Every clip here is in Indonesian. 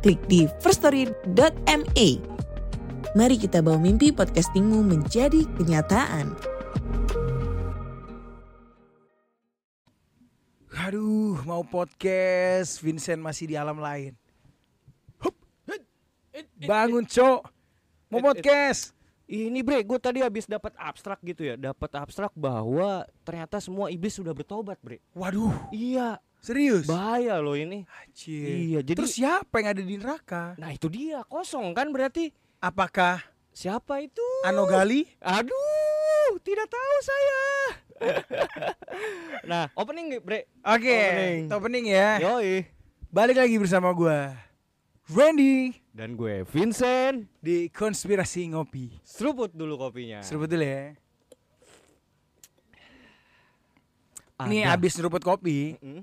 klik di firststory.me. Mari kita bawa mimpi podcastingmu menjadi kenyataan. Aduh, mau podcast, Vincent masih di alam lain. Hup. Bangun, Cok. Mau podcast. Ini bre, gue tadi habis dapat abstrak gitu ya, dapat abstrak bahwa ternyata semua iblis sudah bertobat bre. Waduh, Iya, serius? bahaya loh ini. Anjir. Iya, jadi- Terus siapa yang ada di neraka? Nah itu dia kosong kan berarti Apakah siapa itu? Anogali? Aduh, tidak tahu saya. nah opening nih bre. Oke, Opening. opening ya. Yoi. Balik lagi bersama gua, Randy Dan gue Vincent. di Konspirasi Ngopi. Seruput dulu kopinya. Seru betul ya. Ini Ada. abis ngeruput kopi, Mm-mm.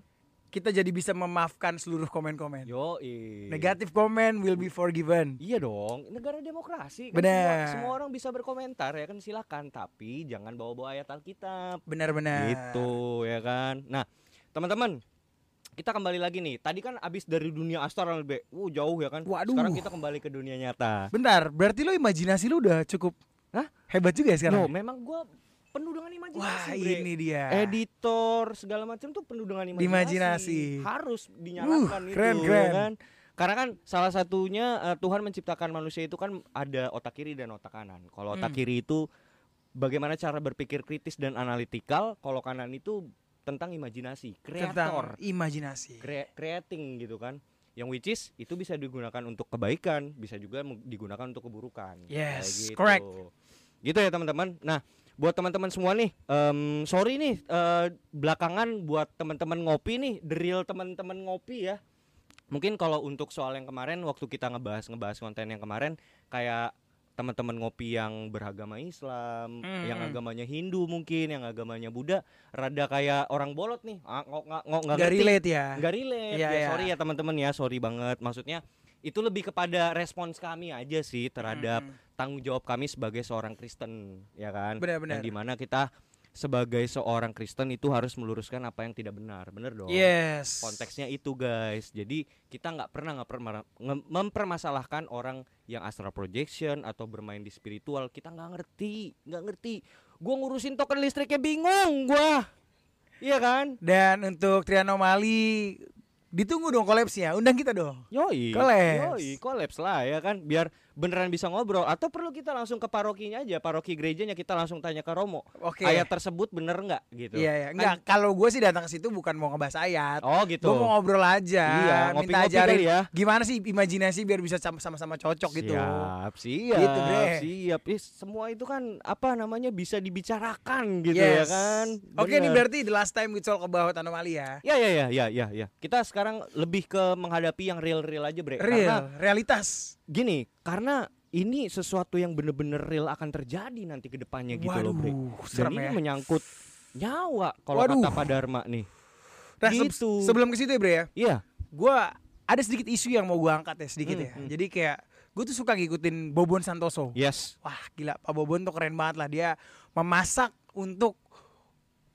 Kita jadi bisa memaafkan seluruh komen-komen. Yoi. Negatif komen will be forgiven. Iya dong, negara demokrasi. Kan Benar. Semua, semua orang bisa berkomentar ya kan silakan, tapi jangan bawa-bawa ayat Alkitab. Benar-benar. Gitu ya kan. Nah, teman-teman, kita kembali lagi nih. Tadi kan abis dari dunia astral Be. Uh, jauh ya kan. Waduh. Sekarang kita kembali ke dunia nyata. Bentar, berarti lo imajinasi lo udah cukup Hah? hebat juga ya sekarang? No, memang gua penuh dengan imajinasi. Wah, Bre. ini dia. Editor segala macam tuh penuh dengan imajinasi. Imajinasi. Harus dinyalakan Uh, itu keren, ya keren. kan. Karena kan salah satunya eh, Tuhan menciptakan manusia itu kan ada otak kiri dan otak kanan. Kalau otak Hmm. kiri itu bagaimana cara berpikir kritis dan analitikal, kalau kanan itu tentang imajinasi, kreator, Tentang imajinasi. crea- creating gitu kan. Yang which is itu bisa digunakan untuk kebaikan, bisa juga digunakan untuk keburukan. Kayak Yes, gitu. correct. Gitu ya teman-teman. Nah, buat teman-teman semua nih, em, sorry nih eh, belakangan buat teman-teman ngopi nih, the real teman-teman ngopi ya. Mungkin kalau untuk soal yang kemarin waktu kita ngebahas ngebahas konten yang kemarin kayak teman-teman ngopi yang beragama Islam, Hmm, yang hmm. agamanya Hindu mungkin, yang agamanya Buddha, rada kayak orang bolot nih, ah, nggak nggak nggak relate ya. Nggak relate. Iya, ya, iya. sorry ya teman-teman ya, sorry banget. Maksudnya itu lebih kepada respons kami aja sih terhadap Hmm, tanggung jawab kami sebagai seorang Kristen, ya kan? Benar-benar. Yang di mana kita sebagai seorang Kristen itu harus meluruskan apa yang tidak benar, bener dong. Yes. Konteksnya itu guys. Jadi kita nggak pernah nggak pernah mempermasalahkan orang yang astral projection atau bermain di spiritual. Kita nggak ngerti, nggak ngerti. Gua ngurusin token listriknya bingung gua. Iya kan? Dan untuk Trianomali ditunggu dong kolapsnya. Undang kita dong. Yoi. Kolaps. Yoi, kolaps lah ya kan biar beneran bisa ngobrol atau perlu kita langsung ke parokinya aja, paroki gerejanya kita langsung tanya ke Romo. Oke. Ayat tersebut bener nggak gitu. Iya, iya. Kan- Enggak, kalau gue sih datang ke situ bukan mau ngebahas ayat. Oh gitu. Gue mau ngobrol aja. Iya, minta ngopi-ngopi ajarin kali ya. gimana sih imajinasi biar bisa sam- sama-sama cocok gitu. Siap, siap, Gitu, Bre. siap. Ih, semua itu kan apa namanya bisa dibicarakan gitu ya Yes. kan. Oke, ini Bener. berarti the last time we talk about anomali ya. Ya ya ya ya ya ya. Kita sekarang lebih ke menghadapi yang real-real aja, Bre. Karena Real, realitas. Gini, karena ini sesuatu yang bener-bener real akan terjadi nanti ke depannya gitu loh, Bre. Waduh, Dan ini ya. menyangkut nyawa kalau Waduh. kata Pak Dharma nih. Nah, se- Gitu. sebelum ke situ ya, Bre ya. Iya. Gua ada sedikit isu yang mau gua angkat ya sedikit Hmm, ya. hmm. Jadi kayak gue tuh suka ngikutin Bobon Santoso. Yes. Wah, gila Pak Bobon tuh keren banget lah dia memasak untuk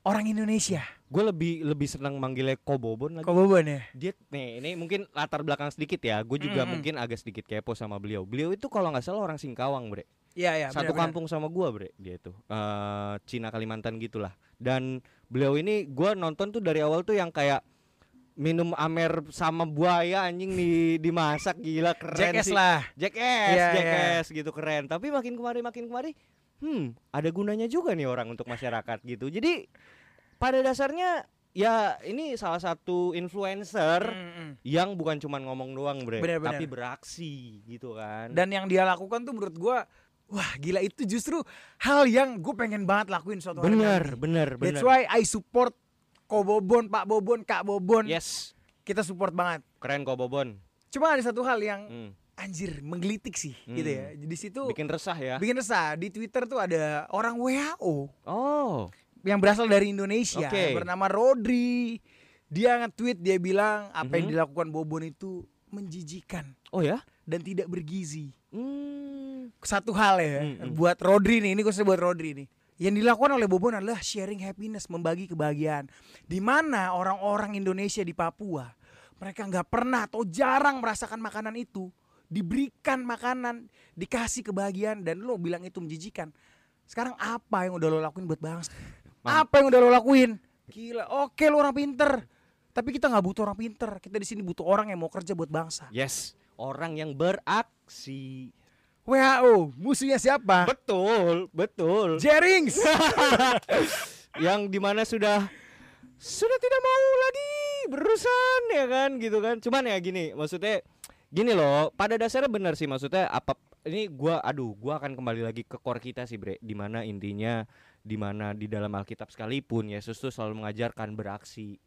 orang Indonesia. Gue lebih lebih senang manggilnya Kobobon lagi. Kok Bobon ya? Dia nih ini mungkin latar belakang sedikit ya. Gue juga Mm-mm. mungkin agak sedikit kepo sama beliau. Beliau itu kalau nggak salah orang Singkawang, Bre. Iya, iya. Satu benar-benar. kampung sama gua, Bre. Dia tuh. Eh Cina Kalimantan gitulah. Dan beliau ini gua nonton tuh dari awal tuh yang kayak minum amer sama buaya anjing di dimasak gila keren Jackass sih. lah. Jackass, Iya, Jackass gitu keren. Tapi makin kemari makin kemari, hmm, ada gunanya juga nih orang untuk masyarakat gitu. Jadi pada dasarnya ya ini salah satu influencer Mm-mm. yang bukan cuma ngomong doang, Bre, Bener-bener. tapi beraksi gitu kan. Dan yang dia lakukan tuh menurut gua wah gila itu justru hal yang gue pengen banget lakuin suatu hari bener, nanti. bener, bener. That's why I support Ko Bobon, Pak Bobon, Kak Bobon. Yes, Kita support banget. keren kok Bobon. Cuma ada satu hal yang Hmm. Anjir menggelitik sih gitu Hmm. ya. Di situ Bikin resah ya. bikin resah. Di Twitter tuh ada orang WHO Oh. yang berasal dari Indonesia Oke. bernama Rodri. Dia nge-tweet dia bilang apa yang Mhm. dilakukan Bobon itu menjijikan Oh ya? dan tidak bergizi. Hmm. Satu hal ya Hmm, hmm. buat Rodri nih, ini khususnya buat Rodri nih. Yang dilakukan oleh Bobon adalah sharing happiness, membagi kebahagiaan. Di mana orang-orang Indonesia di Papua mereka nggak pernah atau jarang merasakan makanan itu, diberikan makanan, dikasih kebahagiaan dan lo bilang itu menjijikan. Sekarang apa yang udah lo lakuin buat bangsa? Apa yang udah lo lakuin? Gila, oke lo orang pinter. Tapi kita nggak butuh orang pinter. Kita di sini butuh orang yang mau kerja buat bangsa. Yes. Orang yang beraksi. WHO, musuhnya siapa? Betul, betul. Jerings. yang di mana sudah sudah tidak mau lagi berurusan ya kan gitu kan cuman ya gini maksudnya gini loh pada dasarnya benar sih maksudnya apa ini gua aduh gua akan kembali lagi ke core kita sih bre di mana intinya di mana di dalam Alkitab sekalipun Yesus tuh selalu mengajarkan beraksi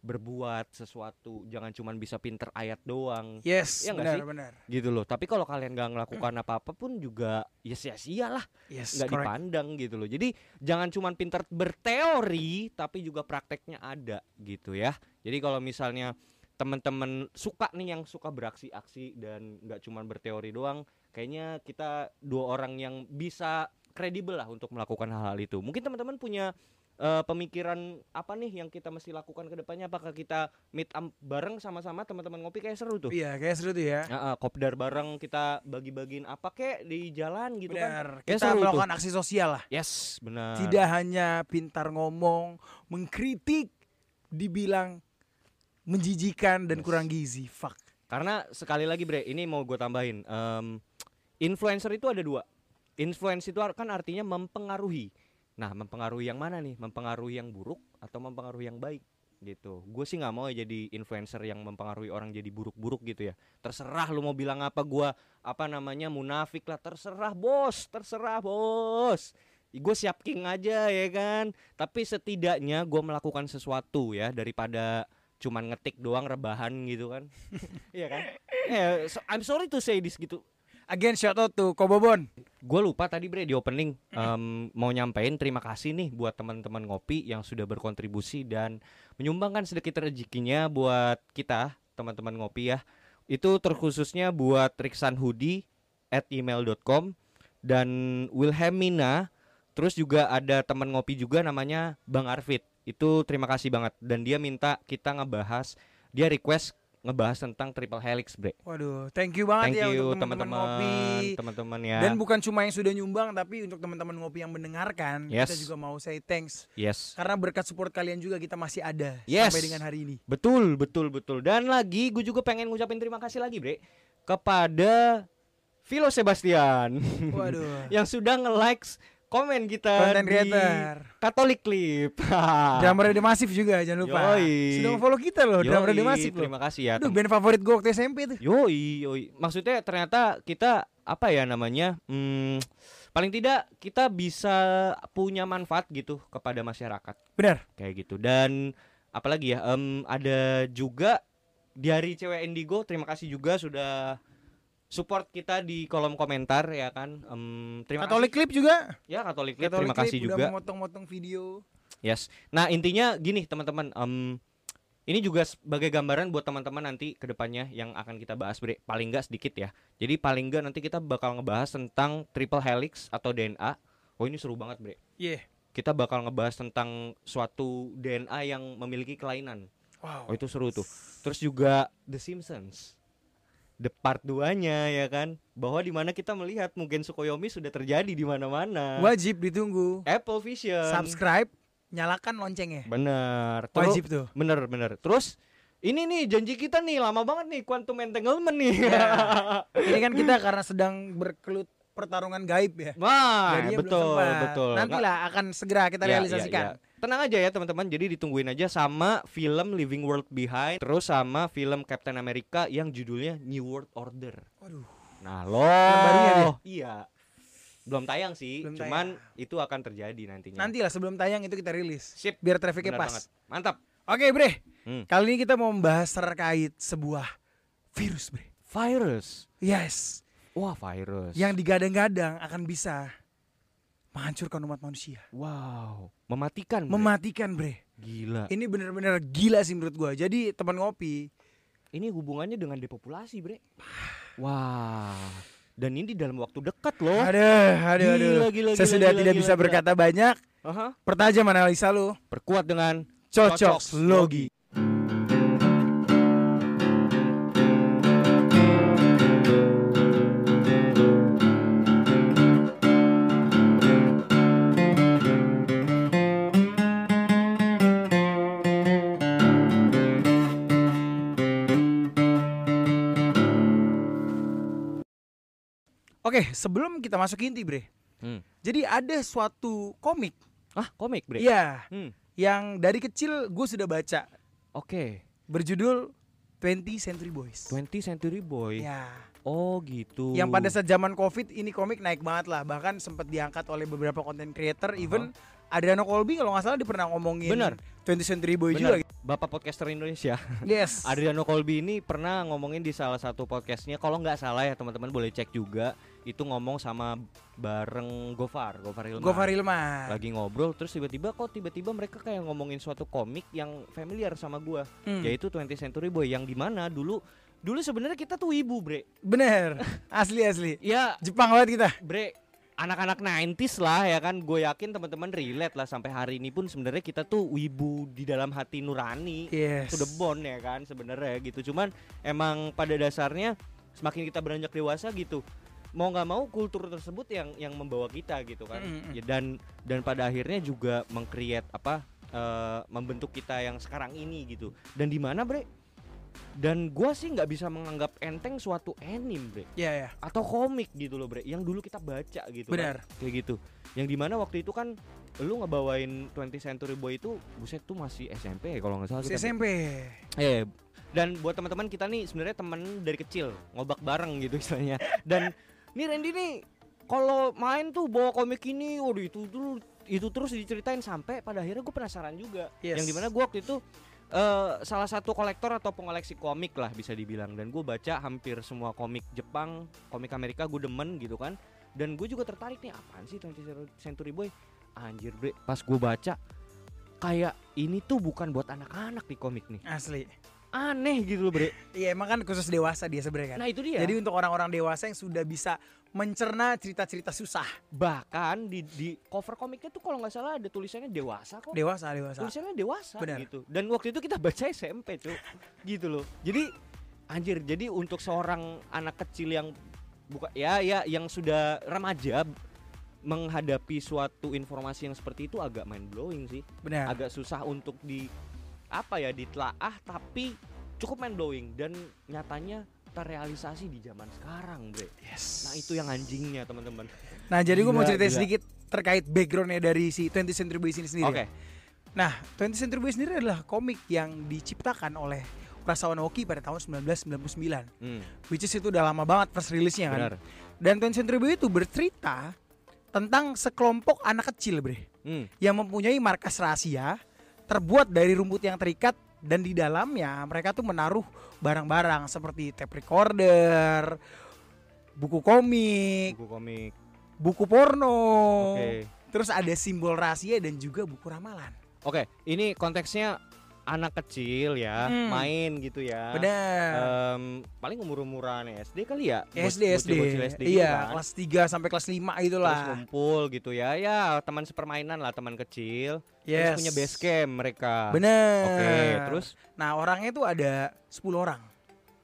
berbuat sesuatu jangan cuman bisa pinter ayat doang Yes, nggak benar sih? benar. gitu loh tapi kalau kalian nggak ngelakukan apa-apa pun juga ya sia-sia lah Yes, nggak dipandang gitu loh. Jadi jangan cuman pintar berteori tapi juga prakteknya ada gitu ya. Jadi kalau misalnya teman-teman suka nih yang suka beraksi-aksi dan nggak cuman berteori doang, kayaknya kita dua orang yang bisa kredibel lah untuk melakukan hal-hal itu. Mungkin teman-teman punya eh, pemikiran apa nih yang kita mesti lakukan ke depannya? Apakah kita meet up bareng sama-sama teman-teman ngopi kayak seru tuh? Iya, kayak seru tuh ya. Nah, eh, kopdar bareng kita bagi-bagiin apa kek di jalan gitu kan. Benar. Kayak Kita tuh. melakukan aksi sosial lah. Yes, benar. Tidak hanya pintar ngomong, mengkritik, dibilang menjijikan dan Yes. kurang gizi. Fuck. Karena sekali lagi bre, ini mau gue tambahin, em, influencer itu ada dua. Influence itu kan artinya mempengaruhi. Nah, mempengaruhi yang mana nih? Mempengaruhi yang buruk atau mempengaruhi yang baik? Gitu. Gue sih nggak mau jadi influencer yang mempengaruhi orang jadi buruk-buruk gitu ya. Terserah lu mau bilang apa gua apa namanya munafik lah, terserah bos, terserah bos. Gue siap king aja ya kan. Tapi setidaknya gue melakukan sesuatu ya daripada cuman ngetik doang rebahan gitu kan. Iya kan? Eh, so- I'm sorry to say this gitu. Again shout out to Kobobon. Gue lupa tadi bre di opening em, mau nyampein terima kasih nih buat teman-teman ngopi yang sudah berkontribusi dan menyumbangkan sedikit rezekinya buat kita teman-teman ngopi ya. Itu terkhususnya buat Riksan Hoodie at email.com dan Wilhelmina. Terus juga ada teman ngopi juga namanya Bang Arfit. Itu terima kasih banget dan dia minta kita ngebahas dia request ngebahas tentang triple helix bre. Waduh, thank you banget Thank ya you untuk teman-teman ngopi. teman-teman, ya. Dan bukan cuma yang sudah nyumbang tapi untuk teman-teman ngopi yang mendengarkan, kita Yes. juga mau say thanks yes. karena berkat support kalian juga kita masih ada Yes. sampai dengan hari ini. Betul, betul, betul. Dan lagi gue juga pengen ngucapin terima kasih lagi, Bre, kepada Vilo Sebastian Waduh. yang sudah nge-likes komen kita Content di creator. Katolik Clip. Drummer Radio Masif juga jangan lupa. Yoi. Sudah follow kita loh, Drummer Radio Masif. Terima kasih ya. Tem- band favorit gue waktu SMP tuh. Yoi, yoi. Maksudnya ternyata kita apa ya namanya? Hmm, paling tidak kita bisa punya manfaat gitu kepada masyarakat. Benar. kayak gitu dan apalagi ya em, ada juga dari cewek Indigo terima kasih juga sudah support kita di kolom komentar ya kan Em, terima Katolik kasih Clip juga. ya Katolik Clip, Katolik terima kasih Clip udah juga memotong-motong video. yes nah intinya gini teman-teman em, ini juga sebagai gambaran buat teman-teman nanti ke depannya yang akan kita bahas bre paling nggak sedikit ya jadi paling nggak nanti kita bakal ngebahas tentang triple helix atau DNA oh ini seru banget bre Iya. kita bakal ngebahas tentang suatu DNA yang memiliki kelainan Wow. Oh itu seru tuh. Terus juga The Simpsons. The part 2-nya ya kan. Bahwa di mana kita melihat mungkin Sukoyomi sudah terjadi di mana-mana. Wajib ditunggu. Apple Vision. Subscribe, nyalakan loncengnya. Bener. Terus Wajib tuh. bener bener. Terus ini nih janji kita nih lama banget nih quantum entanglement nih. Ya. Ini kan kita karena sedang berkelut pertarungan gaib ya. Wah, Jadinya betul betul. Nantilah akan segera kita Ya, ya, realisasikan. ya. Tenang aja ya teman-teman. Jadi ditungguin aja sama film Living World Behind, terus sama film Captain America yang judulnya New World Order. Waduh. Nah lo, barunya iya, belum tayang sih, Belum cuman itu akan terjadi nantinya. Nantilah sebelum tayang itu kita rilis. Sip, Biar trafficnya benar pas. banget. Mantap. Oke, Bre. Hmm. Kali ini kita mau membahas terkait sebuah Virus, Bre. Virus. Yes. Wah, virus. Yang digadang-gadang akan bisa menghancurkan umat manusia. wow, mematikan. Bre. Mematikan, Bre. Gila. Ini bener-bener gila sih menurut gua. Jadi teman ngopi, Ini hubungannya dengan depopulasi, Bre. Wah. Dan ini dalam waktu dekat loh. aduh, aduh, aduh. Gila, gila, Saya gila, sudah gila, tidak gila, bisa gila. berkata banyak. Aha. Pertajam analisa lu. Perkuat dengan Cocok logi. Oke, sebelum kita masuk inti, Bre. Hmm. Jadi ada suatu komik, Ah, komik, Bre. iya, Hmm. yang dari kecil gue sudah baca, Oke. berjudul 20 Century Boys. 20 Century Boy. Ya, Oh, gitu. yang pada saat zaman Covid ini komik naik banget lah, bahkan sempat diangkat oleh beberapa content creator, even Adriano Colby kalau nggak salah dia pernah ngomongin Bener. 20 Century Boy Benar. juga. Bapak podcaster Indonesia. Yes. Adriano Colby ini pernah ngomongin di salah satu podcastnya kalau nggak salah ya teman-teman boleh cek juga itu ngomong sama bareng Gofar Gofar Hilman Gofar Hilman. lagi ngobrol terus tiba-tiba kok tiba-tiba mereka kayak ngomongin suatu komik yang familiar sama gua Hmm. yaitu 20th Century Boy yang di mana dulu dulu sebenarnya kita tuh ibu bre Bener, asli asli. ya Jepang banget kita. bre anak-anak 90s lah ya kan gue yakin teman-teman relate lah sampai hari ini pun sebenarnya kita tuh wibu di dalam hati nurani Yes. to the bone ya kan sebenarnya gitu cuman emang pada dasarnya semakin kita beranjak dewasa gitu mau nggak mau kultur tersebut yang yang membawa kita gitu kan Mm, mm, mm. Ya, dan dan pada akhirnya juga mengcreate apa eh, membentuk kita yang sekarang ini gitu dan di mana bre dan gua sih nggak bisa menganggap enteng suatu anime bre Iya ya. atau komik gitu loh bre yang dulu kita baca gitu Benar. kan. kayak gitu yang di mana waktu itu kan lu ngebawain 20 Century Boy itu buset tuh masih SMP ya kalau nggak salah kita SMP. Eh, dan buat teman-teman kita nih sebenarnya teman dari kecil ngobak bareng gitu istilahnya. Dan nih Randy nih kalau main tuh bawa komik ini, waduh itu dulu itu terus diceritain sampai pada akhirnya gue penasaran juga. Yes. Yang di mana gue waktu itu eh, salah satu kolektor atau pengoleksi komik lah bisa dibilang dan gue baca hampir semua komik Jepang, komik Amerika gue demen gitu kan. Dan gue juga tertarik nih apaan sih 20th Century Boy? Anjir bre, pas gue baca kayak ini tuh bukan buat anak-anak nih komik nih Asli. Aneh gitu loh bre Iya emang kan khusus dewasa dia sebenarnya kan. nah itu dia Jadi untuk orang-orang dewasa yang sudah bisa mencerna cerita-cerita susah. bahkan di di cover komiknya tuh kalau nggak salah ada tulisannya dewasa kok Dewasa, dewasa. tulisannya dewasa Benar. gitu dan waktu itu kita baca SMP tuh gitu loh jadi anjir jadi untuk seorang anak kecil yang buka ya ya yang sudah remaja menghadapi suatu informasi yang seperti itu agak mind blowing sih Benar. agak susah untuk di apa ya ditelaah tapi cukup mind blowing dan nyatanya terrealisasi di zaman sekarang bre Yes. nah itu yang anjingnya teman-teman Nah, jadi gue mau gila. sedikit terkait backgroundnya dari si 20th Century Boys ini sendiri. oke Nah, 20th Century Boys sendiri adalah komik yang diciptakan oleh Prasawan Oki pada tahun 1999. Hmm, Which is itu udah lama banget first release-nya kan. benar Dan 20th Century Boys itu bercerita tentang sekelompok anak kecil, Bre, Hmm, yang mempunyai markas rahasia terbuat dari rumput yang terikat dan di dalamnya mereka tuh menaruh barang-barang seperti tape recorder, buku komik, buku komik buku porno. oke Terus ada simbol rahasia dan juga buku ramalan. oke ini konteksnya anak kecil ya Hmm. main gitu ya Benar. Em, paling umur-umuran SD kali ya SD SD. bocil-bocil SD gitu iya, kan. kelas 3 sampai kelas 5 terus itulah. ngumpul gitu ya ya teman sepermainan lah teman kecil Yes. terus punya base camp mereka Bener. oke terus Nah, orangnya itu ada 10 orang.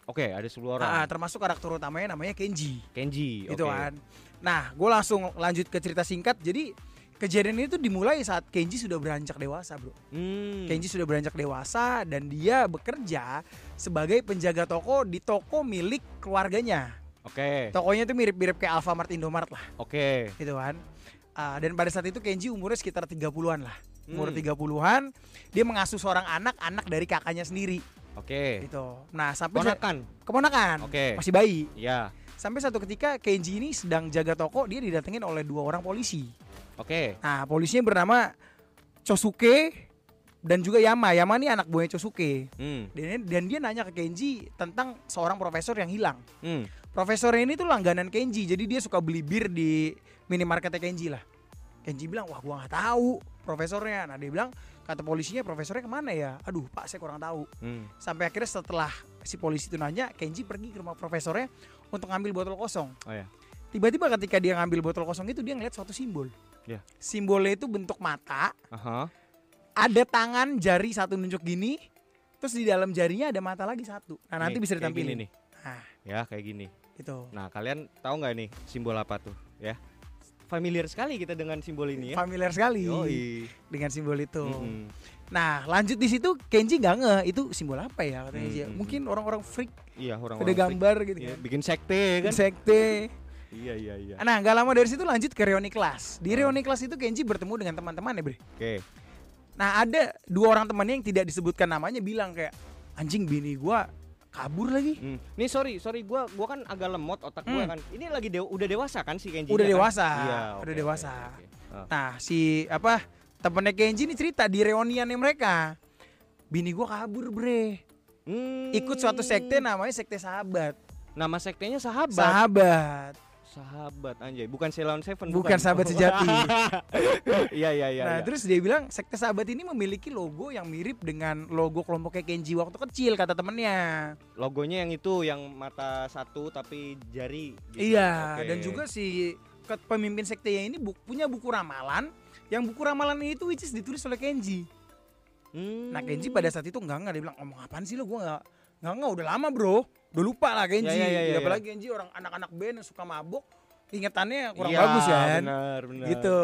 oke ada 10 orang Ah, termasuk karakter utamanya namanya Kenji. Kenji Gitu oke. kan. Nah, gue langsung lanjut ke cerita singkat. Jadi kejadian itu dimulai saat Kenji sudah beranjak dewasa, Bro. Hmm. Kenji sudah beranjak dewasa dan dia bekerja sebagai penjaga toko di toko milik keluarganya. Oke, Tokonya itu mirip-mirip kayak Alfamart Indomaret lah, oke. gitu kan. Ah, dan pada saat itu Kenji umurnya sekitar 30-an lah. Umur Hmm. 30-an, dia mengasuh seorang anak, anak dari kakaknya sendiri Oke. gitu. Nah, sampai sa- Ponakan. keponakan, Oke. masih bayi. Ya. Sampai satu ketika Kenji ini sedang jaga toko, dia didatengin oleh dua orang polisi. Oke. Nah, polisinya bernama Chosuke dan juga Yama. Yama ini anak buahnya Chosuke. Hmm. Dan, dan dia nanya ke Kenji tentang seorang profesor yang hilang. Hmm. Profesornya ini tuh langganan Kenji, jadi dia suka beli bir di minimarketnya Kenji lah. Kenji bilang, wah gua nggak tahu profesornya. Nah dia bilang, kata polisinya profesornya ke mana ya? Aduh pak saya kurang tahu. Hmm. Sampai akhirnya setelah si polisi itu nanya, Kenji pergi ke rumah profesornya untuk ngambil botol kosong. Oh ya. Tiba-tiba ketika dia ngambil botol kosong itu dia ngeliat suatu simbol. Ya. Simbolnya itu bentuk mata, Aha. ada tangan jari satu nunjuk gini, terus di dalam jarinya ada mata lagi satu. Nah nanti Nih, bisa kayak ditampilin. nih. Nah Ya, kayak gini. gitu. Nah, kalian tahu nggak nih simbol apa tuh, ya? Familiar sekali kita dengan simbol ini ya. Familiar sekali Yoi. dengan simbol itu. Mm-mm. Nah lanjut di situ Kenji nggak nge itu simbol apa ya katanya Hmm, dia. hmm, Mungkin orang-orang freak Iya, orang ada gambar gitu Iya, kan. bikin sekte kan? Sekte. Iya, iya, iya. Nah nggak lama dari situ lanjut ke reuni kelas. Di reuni kelas itu Kenji bertemu dengan teman-teman ya bre. Oke. Nah ada dua orang temannya yang tidak disebutkan namanya bilang kayak anjing bini gua kabur lagi. Hmm. Nih sorry, sorry gua gua kan agak lemot otak gua Hmm. kan. Ini lagi dew- udah dewasa kan si Kenji? Udah kan? dewasa, Iya, udah oke, dewasa. oke, oke. Ah. Nah si apa temennya Kenji ini cerita di reuniannya mereka. Bini gua kabur bre. Hmm. Ikut suatu sekte namanya sekte sahabat. Nama sektenya sahabat. Sahabat. Sahabat anjay, bukan Ceylon Seven Bukan sahabat sejati. Iya iya iya. nah iya. terus dia bilang sekte sahabat ini memiliki logo yang mirip dengan logo kelompoknya Kenji waktu kecil kata temennya. logonya yang itu yang mata satu tapi jari. gitu. Iya Oke. dan juga si pemimpin sektenya ini bu- punya buku ramalan yang buku ramalan itu which is ditulis oleh Kenji. Hmm. Nah Kenji pada saat itu enggak enggak dia bilang ngomong apaan sih lo gue enggak enggak enggak udah lama bro udah lupa lah Kenji. Ya, ya, ya, ya, Apalagi Kenji orang anak-anak band yang suka mabok ingetannya kurang Iya, bagus kan. Benar, benar. Gitu.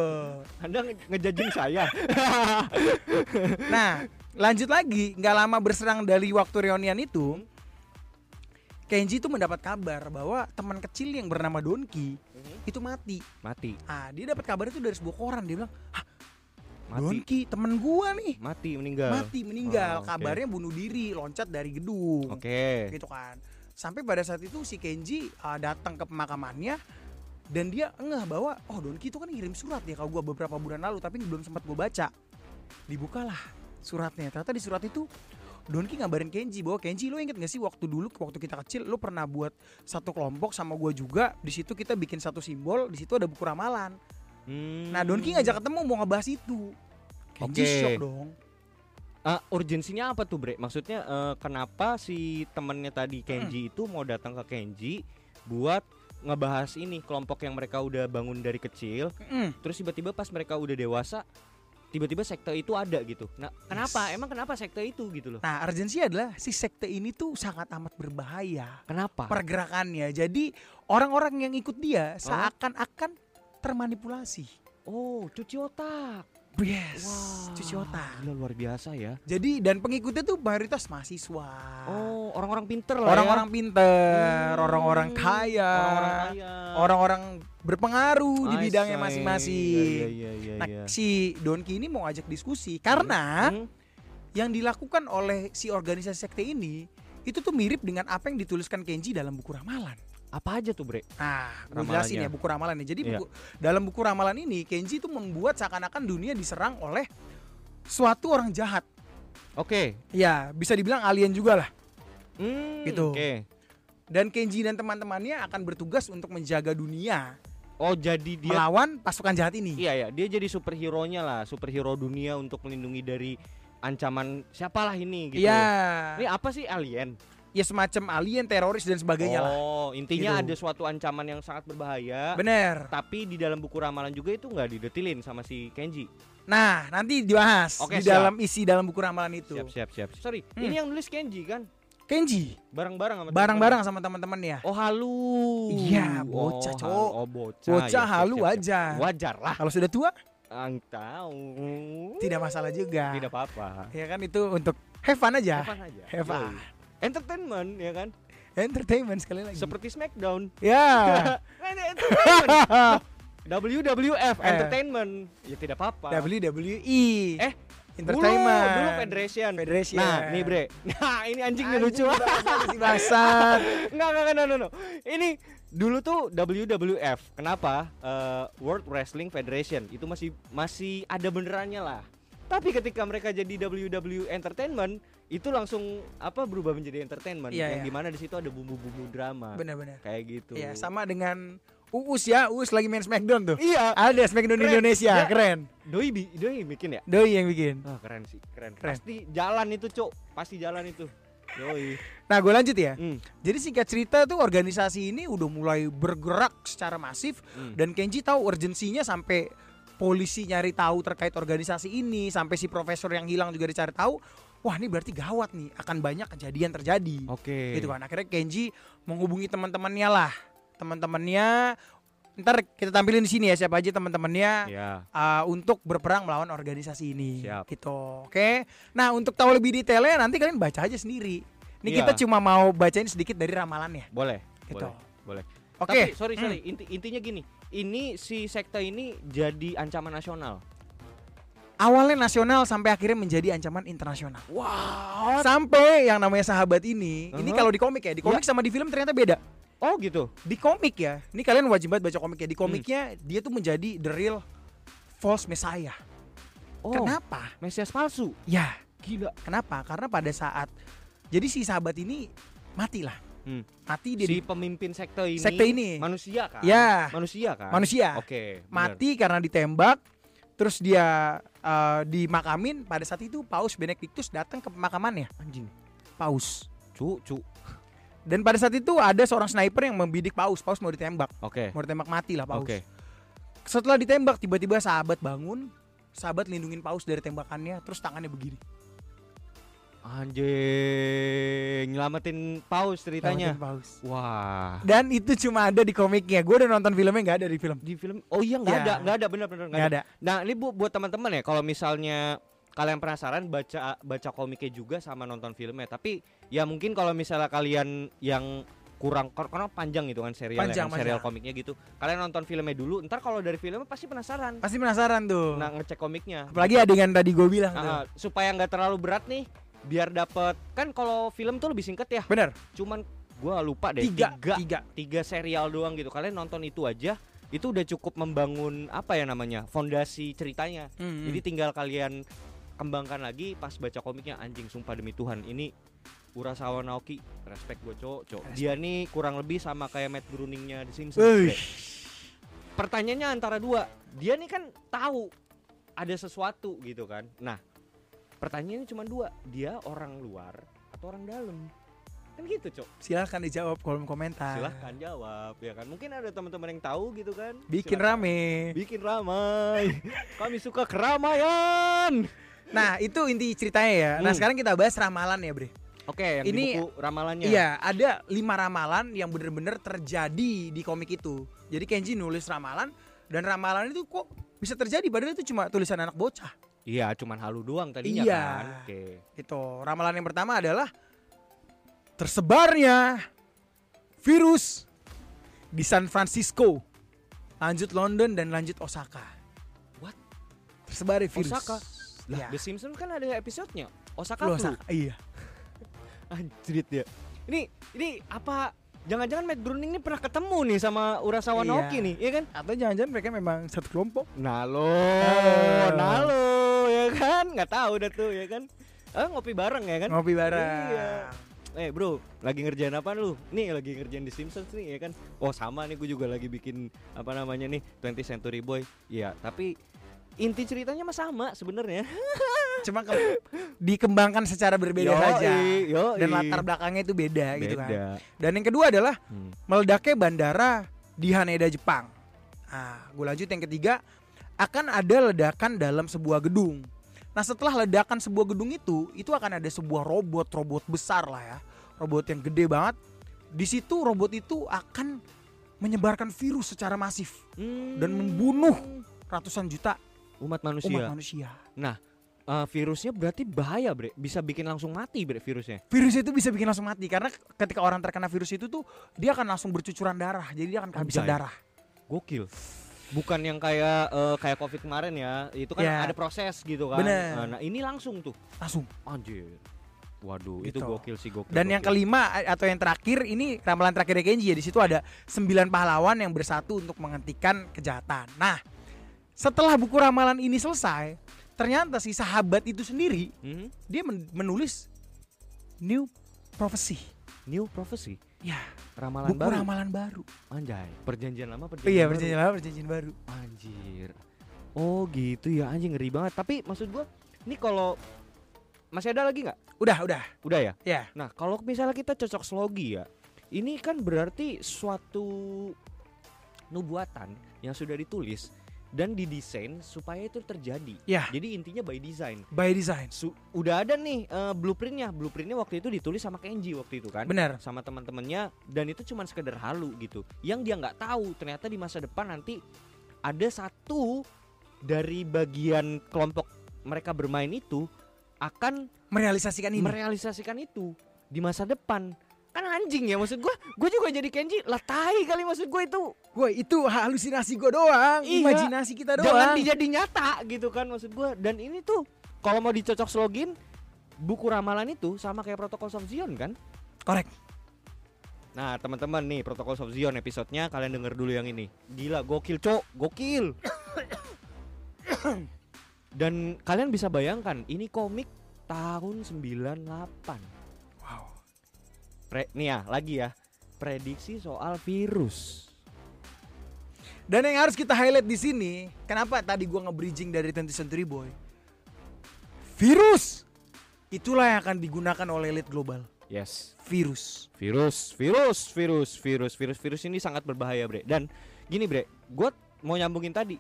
Anda nge- ngejajing saya. Nah, lanjut lagi, nggak lama berserang dari waktu reunian itu, Kenji itu mendapat kabar bahwa teman kecil yang bernama Donki Mhm. itu mati. Mati, Ah, dia dapat kabar itu dari sebuah koran. Dia bilang, "Hah, mati, Donki temen gua nih mati meninggal. mati meninggal. Oh. Kabarnya bunuh diri, loncat dari gedung." Oke. Gitu kan. Sampai pada saat itu si Kenji ah, datang ke pemakamannya dan dia ngeh bahwa oh Donki itu kan ngirim surat ya kalau gua beberapa bulan lalu tapi belum sempat gua baca. Dibukalah suratnya. Ternyata di surat itu Donki ngabarin Kenji bahwa Kenji lo inget gak sih waktu dulu waktu kita kecil lo pernah buat satu kelompok sama gua juga di situ kita bikin satu simbol di situ ada buku ramalan. Hmm. Nah Donki ngajak ketemu mau ngebahas itu. Kenji Oke. shock dong. Ah, urgensinya apa tuh, Bre? Maksudnya eh, kenapa si temennya tadi Kenji itu mau datang ke Kenji buat ngebahas ini kelompok yang mereka udah bangun dari kecil, Mm. terus tiba-tiba pas mereka udah dewasa, tiba-tiba sekte itu ada gitu. Nah, kenapa? Emang kenapa sekte itu gitu loh? Nah urgensi adalah si sekte ini tuh sangat amat berbahaya. Kenapa? pergerakannya. Jadi orang-orang yang ikut dia seakan-akan termanipulasi. Oh, cuci otak. Yes, Wah, cuci otak. Gila, luar biasa ya. Jadi dan pengikutnya tuh mayoritas mahasiswa. Oh, orang-orang pinter lah orang-orang ya. pinter, Hmm, orang-orang kaya, Orang-orang kaya. orang-orang berpengaruh di I bidangnya see. masing-masing. Iya, iya, iya, Nah, si Donki ini mau ajak diskusi karena Hmm, yang dilakukan oleh si organisasi sekte ini itu tuh mirip dengan apa yang dituliskan Kenji dalam buku ramalan. Apa aja tuh, Bre? Nah, gue jelasin ya buku ramalan Jadi Iya. buku, dalam buku ramalan ini Kenji itu membuat seakan-akan dunia diserang oleh suatu orang jahat. Oke. Ya, bisa dibilang alien juga lah. Hmm, Gitu. Oke. Dan Kenji dan teman-temannya akan bertugas untuk menjaga dunia Oh, jadi dia melawan pasukan jahat ini. Iya ya, dia jadi superhero-nya lah, superhero dunia untuk melindungi dari ancaman siapalah ini gitu. Iya. Ini apa sih alien? Ya semacam alien, teroris dan sebagainya lah. oh, intinya Gitu. ada suatu ancaman yang sangat berbahaya. Bener. Tapi di dalam buku ramalan juga itu nggak didetilin sama si Kenji. Nah, nanti dibahas Oke, di siap. dalam isi dalam buku ramalan itu. Siap, siap, siap. Sorry, Hmm. ini yang nulis Kenji kan? Kenji, Bareng-bareng sama barang-barang sama teman-teman. Oh, halu. Iya, bocah, oh, hal- Oh, bocah. Bocah Ya, siap, halu siap, siap. wajar. Wajar lah. Kalau sudah tua, Ang tahu. tidak masalah juga. Tidak apa-apa. Ya kan itu untuk have fun aja. Have fun aja. Have fun. Yoi. Entertainment ya kan? Entertainment sekali lagi. Seperti Smackdown. ya. Entertainment. WWF Eh. Entertainment. Ya tidak apa-apa. WWE. Eh, Entertainment. Dulu, dulu Federation. Federation. Nah, nih Bre. Nah, ini anjing nih lucu. si basat. Enggak, enggak, enggak, no, no. Ini dulu tuh WWF. Kenapa? Eh, World Wrestling Federation. Itu masih masih ada benerannya lah. Tapi ketika mereka jadi WW Entertainment, itu langsung apa berubah menjadi entertainment Iya, yang iya. di mana di situ ada bumbu-bumbu drama. Benar-benar. Kayak gitu. Iya, sama dengan Uus ya, Uus lagi main Smackdown tuh. Iya. Ada Smackdown Keren. Indonesia, Ya. keren. Doi bi- doi bikin ya? Doi yang bikin. Wah, keren sih, keren. Keren. Pasti jalan itu, Cok. Pasti jalan itu. Doi. Nah, gue lanjut ya. Hmm. Jadi singkat cerita tuh organisasi ini udah mulai bergerak secara masif Hmm. dan Kenji tahu urgensinya sampai polisi nyari tahu terkait organisasi ini, sampai si profesor yang hilang juga dicari tahu. Wah, ini berarti gawat nih, akan banyak kejadian terjadi. Oke. Gitu kan. Akhirnya Kenji menghubungi teman-temannya lah. Teman-temannya ntar kita tampilin di sini ya siapa aja teman-temannya Ya. uh, untuk berperang melawan organisasi ini. Siap. Gitu. Oke. Nah, untuk tahu lebih detailnya nanti kalian baca aja sendiri. Ini Iya. kita cuma mau bacain sedikit dari ramalannya. Boleh. Gitu. Boleh. Boleh. Oke. Tapi sorry Hmm. sorry, inti intinya gini. Ini si sekte ini jadi ancaman nasional. Awalnya nasional sampai akhirnya menjadi ancaman internasional. Wow. Sampai yang namanya sahabat ini, ini Uh-huh. kalau di komik ya, di komik sama di film ternyata beda. Oh gitu. Di komik ya, ini kalian wajib banget baca komik ya. Hmm. Di komiknya dia tuh menjadi the real false messiah. Oh. Kenapa? Mesias palsu. Ya, Gila. kenapa? Karena pada saat jadi si sahabat ini mati lah. Hmm. Mati dia Si di- pemimpin sekte ini. Sekte ini. Manusia kan? Ya. Manusia kan? manusia. Oke. bener. mati karena ditembak terus dia uh, dimakamin pada saat itu Paus Benedictus datang ke pemakamannya Anjing. Paus Cu, cu. dan pada saat itu ada seorang sniper yang membidik Paus Paus mau ditembak Oke. mau ditembak mati lah Paus Oke. setelah ditembak tiba-tiba sahabat bangun sahabat lindungin Paus dari tembakannya terus tangannya begini Anjing, nyelamatin paus ceritanya. Nyelamatin Paus Wah. dan itu cuma ada di komiknya gue udah nonton filmnya nggak ada di film Di film Oh iya nggak Ya. ada, nggak ada benar-benar nggak nggak ada. ada Nah, ini bu buat teman-teman ya kalau misalnya kalian penasaran baca baca komiknya juga sama nonton filmnya. Tapi ya mungkin kalau misalnya kalian yang kurang kar- karena panjang gitu kan serialnya Panjang, kan, serial komiknya gitu. Kalian nonton filmnya dulu, ntar kalau dari filmnya pasti penasaran. pasti penasaran tuh Nah, ngecek komiknya. apalagi adegan tadi gue bilang tuh Ah, supaya nggak terlalu berat nih, biar dapet kan kalau film tuh lebih singkat ya. bener. Cuman gua lupa deh tiga tiga, tiga. Tiga serial doang gitu. Kalian nonton itu aja, itu udah cukup membangun apa ya namanya fondasi ceritanya. Hmm, Jadi tinggal kalian kembangkan lagi pas baca komiknya anjing sumpah demi Tuhan ini Urasawa Naoki respect gue cowok cowok. Dia nih kurang lebih sama kayak Matt Groeningnya di Simpsons. Pertanyaannya antara dua dia nih kan tahu ada sesuatu gitu kan. Nah pertanyaannya cuma dua dia orang luar atau orang dalam kan gitu cok silahkan dijawab kolom komentar silahkan jawab ya kan mungkin ada teman-teman yang tahu gitu kan bikin Silahkan. rame bikin ramai kami suka keramaian Nah itu inti ceritanya ya. Nah Hmm. sekarang kita bahas ramalan ya Bre. Oke, yang Ini- di buku ramalannya. Iya ada lima ramalan yang bener-bener terjadi di komik itu. Jadi Kenji nulis ramalan dan ramalan itu kok bisa terjadi padahal itu cuma tulisan anak bocah. Iya, cuman halu doang tadinya Iya. kan. Oke. Itu ramalan yang pertama adalah tersebarnya virus di San Francisco, lanjut London dan lanjut Osaka. What? Tersebar virus. Osaka? Lah, Iya. The Simpsons kan ada episodenya. Osaka flu. Osaka. Iya. Anjrit ya. Ini ini apa Jangan-jangan Matt Groening ini pernah ketemu nih sama Urasawa Iya. Naoki nih, iya kan? Atau jangan-jangan mereka memang satu kelompok. Nalo, nalo, ya kan? Nggak tahu dah tuh, ya kan? Ah, ngopi bareng ya kan? Ngopi bareng. Iya. Eh bro, lagi ngerjain apa lu? Nih lagi ngerjain di Simpsons nih ya kan? Oh sama nih gue juga lagi bikin apa namanya nih 20 Century Boy. Iya, tapi inti ceritanya mah sama sebenarnya. Cuma ke- dikembangkan secara berbeda Yoi, saja. yoi. Dan latar belakangnya itu beda, gitu kan. Beda. Dan yang kedua adalah Hmm. meledaknya bandara di Haneda Jepang. Nah, gue lanjut yang ketiga akan ada ledakan dalam sebuah gedung. Nah, setelah ledakan sebuah gedung itu, itu akan ada sebuah robot, robot besar lah ya, robot yang gede banget. Di situ robot itu akan menyebarkan virus secara masif Hmm. dan membunuh ratusan juta umat manusia. umat manusia. Eh, virusnya berarti bahaya, Bre. Bisa bikin langsung mati, Bre, virusnya. Virus itu bisa bikin langsung mati karena ketika orang terkena virus itu tuh dia akan langsung bercucuran darah, jadi dia akan kehabisan darah. Gokil. Bukan yang kayak eh, kayak Covid kemarin ya. Itu kan Ya. ada proses gitu kan. Bener. Eh, Nah, ini langsung tuh. Langsung. Anjir. Waduh, itu Gitu. gokil sih, gokil. Dan yang gokil. kelima a- atau yang terakhir ini ramalan terakhir Kenji ya di situ ada sembilan pahlawan yang bersatu untuk menghentikan kejahatan. Nah, setelah buku ramalan ini selesai, ternyata si sahabat itu sendiri Mhm. dia men- menulis new prophecy. New prophecy, Ya, ramalan buku baru. ramalan baru. Anjay, perjanjian lama perjanjian Iya, baru. perjanjian lama, perjanjian baru. Anjir. Oh gitu ya anjing ngeri banget. Tapi maksud gua ini kalau masih ada lagi nggak? Udah, udah. Udah ya. Ya. Nah kalau misalnya kita cocok slogi ya, ini kan berarti suatu nubuatan yang sudah ditulis dan didesain supaya itu terjadi. Ya. Jadi intinya by design. By design. Su- udah ada nih eh, blueprintnya. Blueprintnya waktu itu ditulis sama Kenji waktu itu kan. Benar. Sama teman-temannya dan itu cuma sekedar halu gitu. Yang dia nggak tahu ternyata di masa depan nanti ada satu dari bagian kelompok mereka bermain itu akan Merealisasikan ini. merealisasikan itu di masa depan kan anjing ya maksud gua gue juga jadi Kenji lah tai kali maksud gue itu Wah, itu halusinasi gue doang, Iya. imajinasi kita jangan doang. dijadi nyata gitu kan maksud gua dan ini tuh kalau mau dicocok slogin buku ramalan itu sama kayak protokol of Zion kan Korek. nah teman-teman nih protokol of Zion episodenya kalian denger dulu yang ini gila gokil cok gokil dan kalian bisa bayangkan ini komik tahun 98 Wow. Pre- nih ya lagi ya prediksi soal virus Dan yang harus kita highlight di sini, kenapa tadi gua nge-bridging dari 20th Century Boy? Virus. Itulah yang akan digunakan oleh elite global. yes Virus. virus virus virus virus virus virus ini sangat berbahaya bre dan gini bre gue mau nyambungin tadi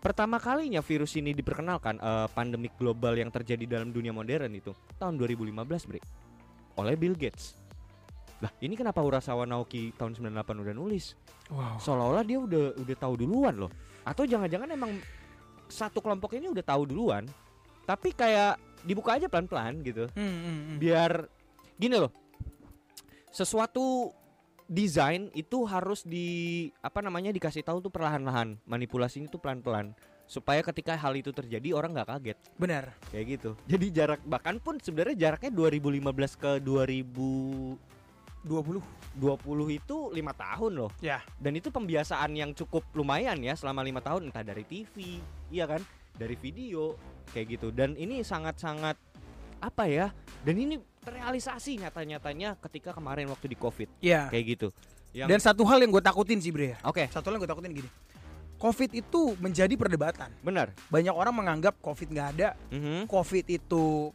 pertama kalinya virus ini diperkenalkan eh, pandemik global yang terjadi dalam dunia modern itu tahun 2015 bre oleh Bill Gates lah ini kenapa Urasawa Naoki tahun 98 udah nulis? Wow. seolah-olah dia udah udah tahu duluan loh. Atau jangan-jangan emang satu kelompok ini udah tahu duluan tapi kayak dibuka aja pelan-pelan gitu. Hmm, hmm, hmm. biar gini loh. Sesuatu desain itu harus di apa namanya dikasih tahu tuh perlahan-lahan. Manipulasinya tuh pelan-pelan. Supaya ketika hal itu terjadi orang nggak kaget. Benar. kayak gitu. Jadi jarak bahkan pun sebenarnya jaraknya 2015 ke 2020 20. itu lima tahun loh Ya. dan itu pembiasaan yang cukup lumayan ya selama lima tahun entah dari TV iya kan dari video kayak gitu dan ini sangat-sangat apa ya dan ini terrealisasi nyata-nyatanya ketika kemarin waktu di covid Ya. kayak gitu yang Dan satu hal yang gue takutin sih Bre oke Satu hal yang gue takutin gini. Covid itu menjadi perdebatan. benar Banyak orang menganggap Covid nggak ada, Mhm. Covid itu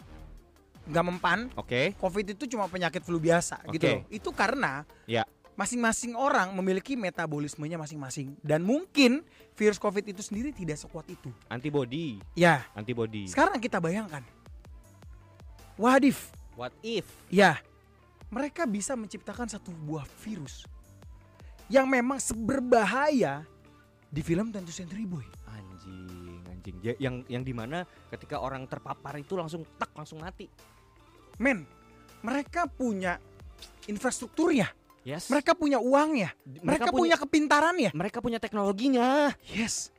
nggak mempan, oke Covid itu cuma penyakit flu biasa Oke. gitu. loh. Itu karena Ya. masing-masing orang memiliki metabolismenya masing-masing dan mungkin virus Covid itu sendiri tidak sekuat itu. antibody Ya, antibody sekarang kita bayangkan. Wadif, what if ya, mereka bisa menciptakan satu buah virus yang memang seberbahaya di film Tentu Century Boy. anjing anjing Ya, yang yang di mana ketika orang terpapar itu langsung tak langsung mati Men, mereka punya infrastrukturnya, yes. Mereka punya uangnya, mereka, punya, kepintarannya. mereka punya teknologinya. Yes,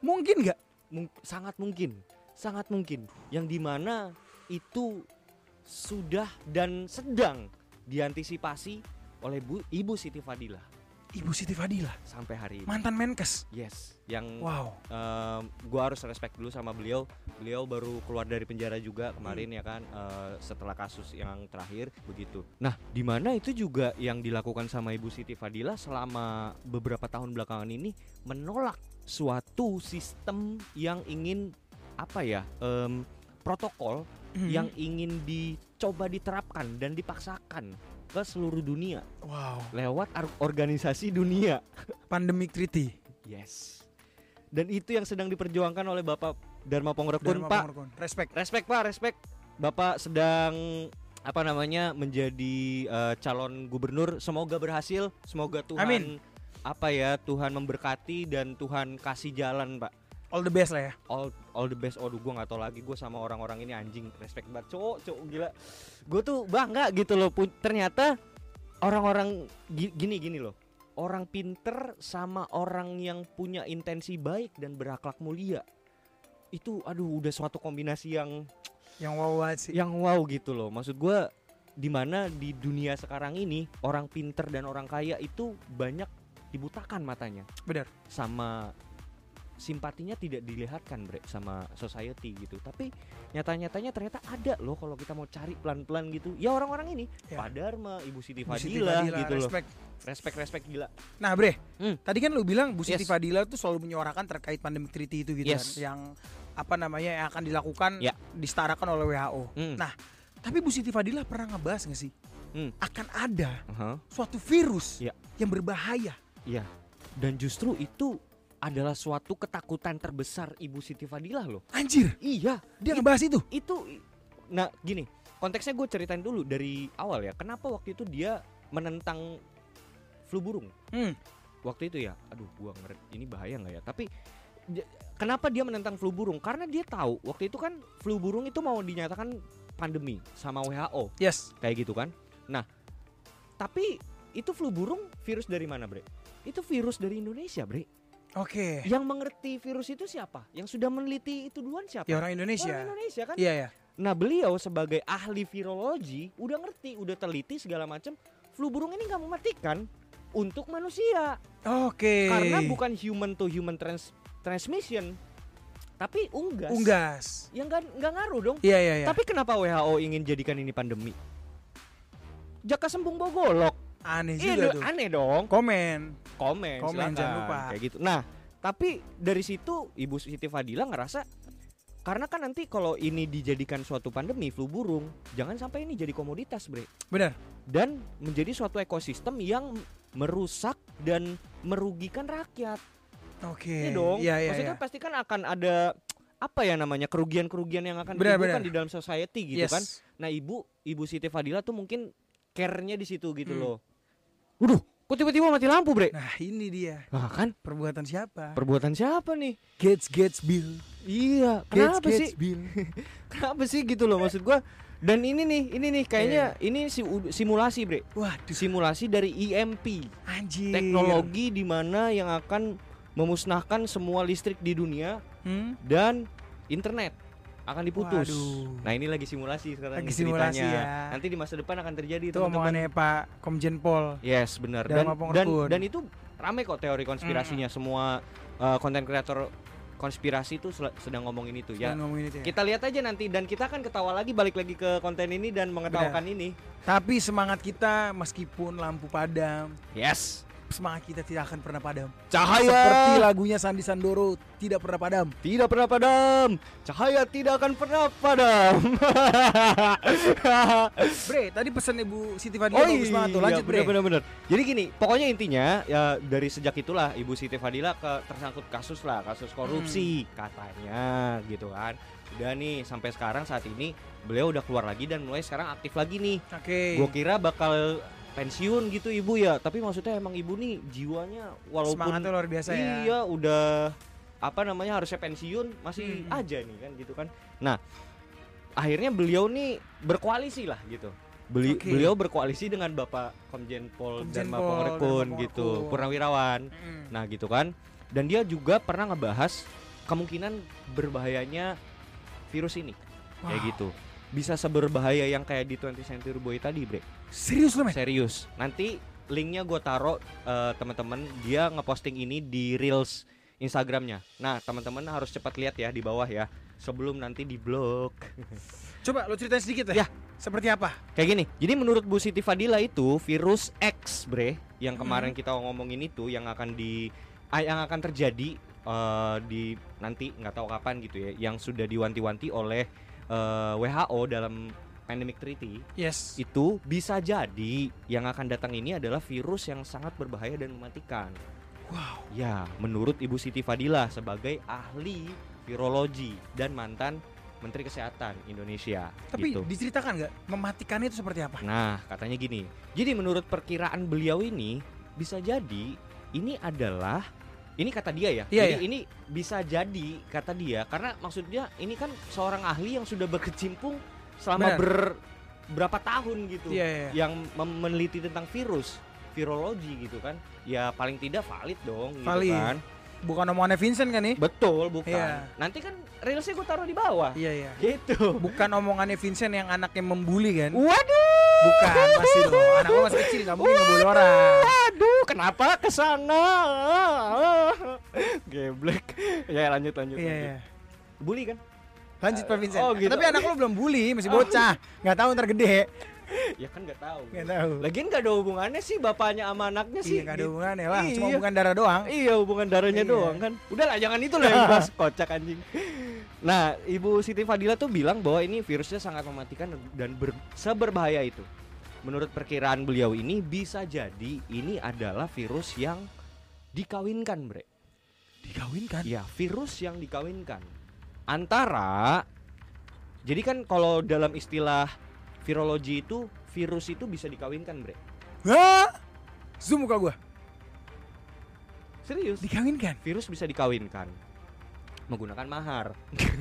mungkin nggak? Mung- sangat mungkin. Sangat mungkin. Yang di mana itu sudah dan sedang diantisipasi oleh Bu Ibu Siti Fadila Ibu Siti Fadila, sampai hari ini mantan Menkes. yes yang Wow. em, gua harus respect dulu sama beliau beliau baru keluar dari penjara juga kemarin Hmm. ya kan eh, setelah kasus yang terakhir begitu nah di mana itu juga yang dilakukan sama Ibu Siti Fadila selama beberapa tahun belakangan ini menolak suatu sistem yang ingin apa ya em, protokol Mhm. yang ingin dicoba diterapkan dan dipaksakan ke seluruh dunia wow, lewat organisasi dunia pandemic treaty. Yes. Dan itu yang sedang diperjuangkan oleh Bapak Dharma Pongrekun, Dharma Pak. Pangorkon. Respect. Respect, Pak, respect. Bapak sedang apa namanya menjadi eh, calon gubernur. Semoga berhasil. Semoga Tuhan Amin. apa ya Tuhan memberkati dan Tuhan kasih jalan, Pak. All the best lah ya. All all the best. Aduh, gua nggak tahu lagi gue sama orang-orang ini anjing. Respect banget, cowok, cowok gila. Gue tuh bangga gitu loh. Ternyata orang-orang gi- gini gini loh. Orang pinter sama orang yang punya intensi baik dan berakhlak mulia. Itu aduh udah suatu kombinasi yang Yang wow sih. yang wow gitu loh. Maksud gua di mana di dunia sekarang ini orang pinter dan orang kaya itu banyak dibutakan matanya Benar. sama simpatinya tidak dilihatkan bre sama society gitu tapi nyata-nyatanya ternyata ada loh kalau kita mau cari pelan-pelan gitu ya orang-orang ini Ya. Pak Dharma Ibu Siti Bu Siti Fadila, Fadila, gitu loh respect. respect respect gila Nah, Bre, Hmm. tadi kan lu bilang Bu Siti Yes. Fadila tuh selalu menyuarakan terkait pandemic treaty itu gitu Yes. kan, yang apa namanya yang akan dilakukan Ya. disetarakan oleh WHO. Hmm. Nah, tapi Bu Siti Fadila pernah ngebahas nggak sih Hmm. akan ada Aha, suatu virus Ya. yang berbahaya. iya dan justru itu adalah suatu ketakutan terbesar Ibu Siti Fadila loh. Anjir, iya. Dia ngebahas itu. itu nah gini konteksnya gue ceritain dulu dari awal ya kenapa waktu itu dia menentang flu burung? Hmm. waktu itu ya aduh gua ngeret ini bahaya nggak ya? Tapi kenapa dia menentang flu burung? Karena dia tahu waktu itu kan flu burung itu mau dinyatakan pandemi sama WHO Yes. kayak gitu kan? Nah tapi itu flu burung virus dari mana bre? Itu virus dari Indonesia bre Oke. yang mengerti virus itu siapa yang sudah meneliti itu duluan siapa Ya orang Indonesia. Orang Indonesia kan Iya ya. Nah beliau sebagai ahli virologi udah ngerti, udah teliti segala macam. Flu burung ini nggak mematikan untuk manusia Oke. karena bukan human to human trans transmission, tapi unggas. unggas. Yang nggak nggak ngaruh dong. Iya iya iya. Tapi kenapa WHO ingin jadikan ini pandemi? Jaka sembung bogolok. Aneh Iya juga tuh. aneh dong. Komen. Komen, Komen, silakan. jangan lupa. Kayak gitu. Nah, tapi dari situ Ibu Siti Fadila ngerasa karena kan nanti kalau ini dijadikan suatu pandemi flu burung, jangan sampai ini jadi komoditas, Bre. Benar. dan menjadi suatu ekosistem yang merusak dan merugikan rakyat. Oke. Iya dong. Iya iya. Maksudnya iya. pasti kan akan ada apa ya namanya kerugian-kerugian yang akan Benar, ditimbulkan benar. di dalam society gitu Yes. kan. Nah, Ibu Ibu Siti Fadila tuh mungkin care-nya di situ gitu Hmm. loh. Waduh, kok tiba-tiba mati lampu, Bre? Nah, ini dia. Nah, kan Perbuatan siapa? perbuatan siapa nih? Gates Gates Bill. Iya, Gates kenapa sih? Gates Bill. Kenapa sih gitu loh maksud gua? Dan ini nih, ini nih kayaknya ini si simulasi, Bre. Waduh, Simulasi dari EMP. anjir. teknologi di mana yang akan memusnahkan semua listrik di dunia Hmm? dan internet akan diputus. Waduh. Nah ini lagi simulasi sekarang Lagi simulasi ya. Nanti di masa depan akan terjadi Itu omongannya Pak Komjen Pol. Yes benar dan dan, dan itu rame kok teori konspirasinya semua uh, konten kreator konspirasi itu sedang ngomongin itu ya. Jangan ngomongin itu ya. Kita lihat aja nanti dan kita akan ketawa lagi balik lagi ke konten ini dan mengetawakan ini. Tapi semangat kita meskipun lampu padam, Yes. Semangat kita tidak akan pernah padam. Cahaya Seperti lagunya Sandi Sandoro tidak pernah padam. Tidak pernah padam. Cahaya tidak akan pernah padam. Bre, tadi pesan Ibu Siti Fadila bagus banget tuh. Lanjut, Bre. bener, bener, bener. Jadi gini, pokoknya intinya ya dari sejak itulah Ibu Siti Fadila ke tersangkut kasus lah, kasus korupsi Hmm. katanya gitu kan. Udah nih sampai sekarang saat ini beliau udah keluar lagi dan mulai sekarang aktif lagi nih. Oke. Gue kira bakal pensiun gitu ibu ya, tapi maksudnya emang ibu nih jiwanya walaupun Semangatnya luar biasa ya. iya udah apa namanya harusnya pensiun masih Hmm. aja nih kan gitu kan. Nah akhirnya beliau nih berkoalisi lah gitu. Beli, Oke. Beliau berkoalisi dengan Bapak Komjen Pol Komjen dan Mapong dan Rekun gitu. Purnawirawan. Mm. Nah gitu kan. Dan dia juga pernah ngebahas kemungkinan berbahayanya virus ini kayak Wow. gitu. Bisa seberbahaya yang kayak di 20th Century Boy tadi, Bre. Serius lu, men? Serius. Nanti linknya gue taruh eh, teman-teman. Dia ngeposting ini di reels Instagramnya. Nah teman-teman harus cepat lihat ya di bawah ya. Sebelum nanti di blog. Coba lo ceritain sedikit ya. Ya. Seperti apa? Kayak gini. Jadi menurut Bu Siti Fadila itu virus X, bre, yang kemarin Hmm. kita ngomongin itu yang akan di ah, yang akan terjadi eh, di nanti nggak tahu kapan gitu ya, yang sudah diwanti-wanti oleh eh, WHO dalam pandemic treaty Yes. itu bisa jadi yang akan datang ini adalah virus yang sangat berbahaya dan mematikan. Wow. Ya, menurut Ibu Siti Fadila sebagai ahli virologi dan mantan Menteri Kesehatan Indonesia. Tapi gitu. diceritakan nggak mematikannya itu seperti apa? Nah, katanya gini. Jadi menurut perkiraan beliau ini bisa jadi ini adalah ini kata dia ya. Iya, jadi iya. ini bisa jadi kata dia karena maksudnya ini kan seorang ahli yang sudah berkecimpung selama Benar. ber berapa tahun gitu Iya, iya. yang mem- meneliti tentang virus, virologi gitu kan. Ya paling tidak valid dong gitu Valid. kan. Bukan omongannya Vincent kan nih? Betul, bukan. Iya. Nanti kan reelsnya gue taruh di bawah. Iya iya. Gitu. Bukan omongannya Vincent yang anaknya membuli kan? Waduh. Bukan, pasti dong. Anak gua masih kecil, nggak mungkin ngebully orang. Waduh, kenapa ke sana? Geblek. ya lanjut lanjut. Iya, lanjut. iya. Bully kan? Lanjut Pak Vincent. Oh, gitu. Tapi anak lu belum bully, masih bocah. Nggak tahu ntar gede. ya kan nggak tahu. Nggak tahu. Lagian nggak ada hubungannya sih bapaknya sama anaknya sih. Iya, nggak ada Gitu. hubungannya lah. Cuma Iya. hubungan darah doang. Iya hubungan darahnya Iya. doang kan. Udahlah jangan itu lah yang dibahas kocak anjing. Nah, Ibu Siti Fadila tuh bilang bahwa ini virusnya sangat mematikan dan ber- seberbahaya itu. Menurut perkiraan beliau ini bisa jadi ini adalah virus yang dikawinkan, Bre. Dikawinkan. Ya, virus yang dikawinkan. Antara Jadi kan kalau dalam istilah virologi itu virus itu bisa dikawinkan, Bre. Hah? Zoom muka gua. Serius? Dikawinkan. virus bisa dikawinkan menggunakan mahar.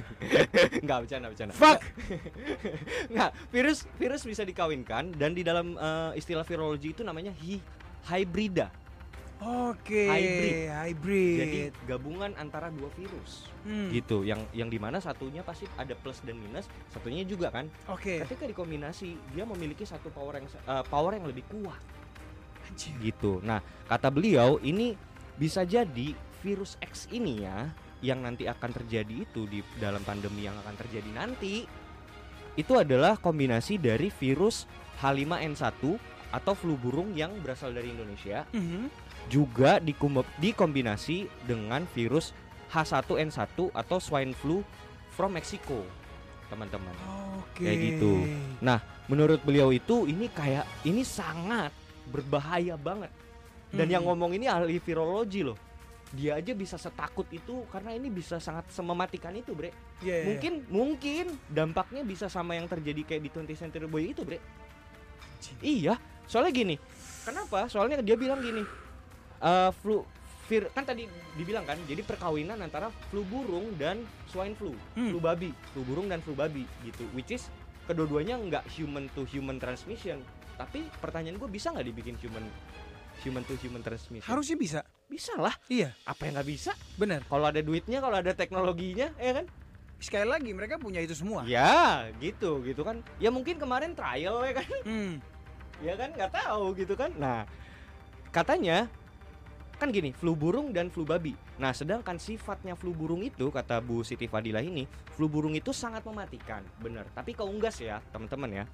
Enggak bercanda bercanda. Fuck. Enggak, virus virus bisa dikawinkan dan di dalam eh, istilah virologi itu namanya hi hybrida. Oke. Hybrid. Hybrid. Jadi gabungan antara dua virus. Hmm. Gitu, yang yang di mana satunya pasti ada plus dan minus, satunya juga kan. Oke. Ketika dikombinasi, dia memiliki satu power yang eh, power yang lebih kuat. Anjir. gitu. Nah, kata beliau ini bisa jadi virus X ini ya yang nanti akan terjadi itu di dalam pandemi yang akan terjadi nanti itu adalah kombinasi dari virus H5N1 atau flu burung yang berasal dari Indonesia Mhm. Juga dikombinasi dengan virus H1N1 atau swine flu from Mexico teman-teman Oke. Kayak gitu. menurut beliau itu ini kayak ini sangat berbahaya banget dan Hmm. yang ngomong ini ahli virologi loh dia aja bisa setakut itu karena ini bisa sangat semematikan itu bre Iya, iya, iya. mungkin mungkin dampaknya bisa sama yang terjadi kayak di 20 Century Boy itu bre Anjing. iya soalnya gini kenapa soalnya dia bilang gini eh flu vir kan tadi dibilang kan jadi perkawinan antara flu burung dan swine flu Hmm. flu babi flu burung dan flu babi gitu which is kedua-duanya nggak human to human transmission tapi pertanyaan gue bisa nggak dibikin human human to human transmission Harusnya bisa. bisa lah Iya, apa yang nggak bisa benar. kalau ada duitnya kalau ada teknologinya ya kan Sekali lagi mereka punya itu semua. ya gitu gitu kan ya mungkin kemarin trial ya kan Hmm. ya kan nggak tahu gitu kan nah katanya kan gini flu burung dan flu babi. Nah sedangkan sifatnya flu burung itu kata Bu Siti Fadilah ini flu burung itu sangat mematikan. Bener tapi keunggas ya teman-teman ya.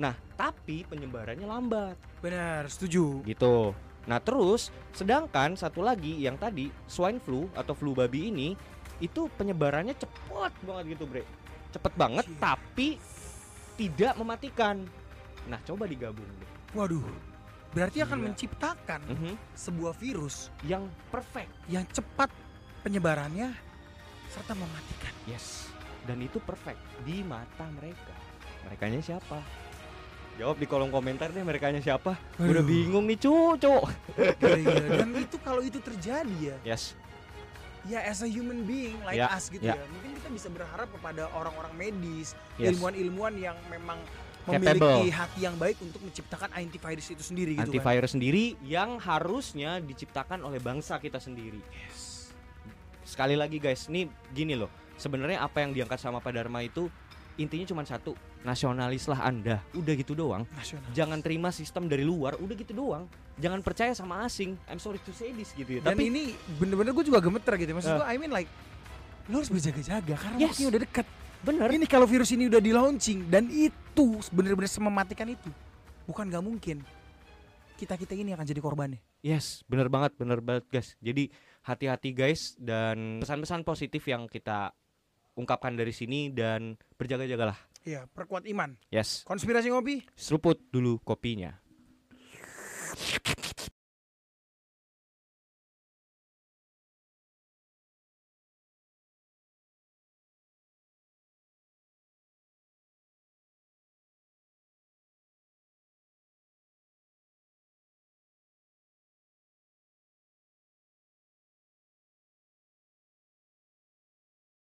Nah tapi penyebarannya lambat. Benar, setuju. gitu. Nah terus sedangkan satu lagi yang tadi swine flu atau flu babi ini itu penyebarannya cepet banget gitu bre. Cepet banget Anjir. tapi tidak mematikan. Nah coba digabung deh Waduh. Berarti akan Gila. menciptakan Mhm. sebuah virus yang perfect yang cepat penyebarannya serta mematikan. yes dan itu perfect di mata mereka merekanya siapa jawab di kolom komentar deh merekanya siapa Gua udah Aduh. bingung nih cucu Gila-gila. Dan itu kalau itu terjadi ya, yes ya as a human being like Ya, us gitu ya. ya. Mungkin kita bisa berharap kepada orang-orang medis, yes ilmuwan-ilmuwan yang memang Capable. memiliki hati yang baik untuk menciptakan antivirus itu sendiri gitu kan. antivirus sendiri yang harusnya diciptakan oleh bangsa kita sendiri sekali lagi guys ini gini loh sebenarnya apa yang diangkat sama Pak Dharma itu intinya cuma satu nasionalis lah anda udah gitu doang Nasional. jangan terima sistem dari luar udah gitu doang jangan percaya sama asing I'm sorry to say this gitu ya Dan tapi ini bener-bener gue juga gemeter gitu. Maksud Eh. gue I mean like lo harus berjaga-jaga karena Yes. waktunya udah dekat. bener Ini kalau virus ini udah di launching dan itu bener-bener semematikan itu. Bukan gak mungkin kita-kita ini akan jadi korbannya. Yes, bener banget, bener banget guys. Jadi hati-hati guys dan pesan-pesan positif yang kita ungkapkan dari sini dan berjaga-jagalah. Iya, perkuat iman. Yes, Konspirasi ngopi. seruput dulu kopinya.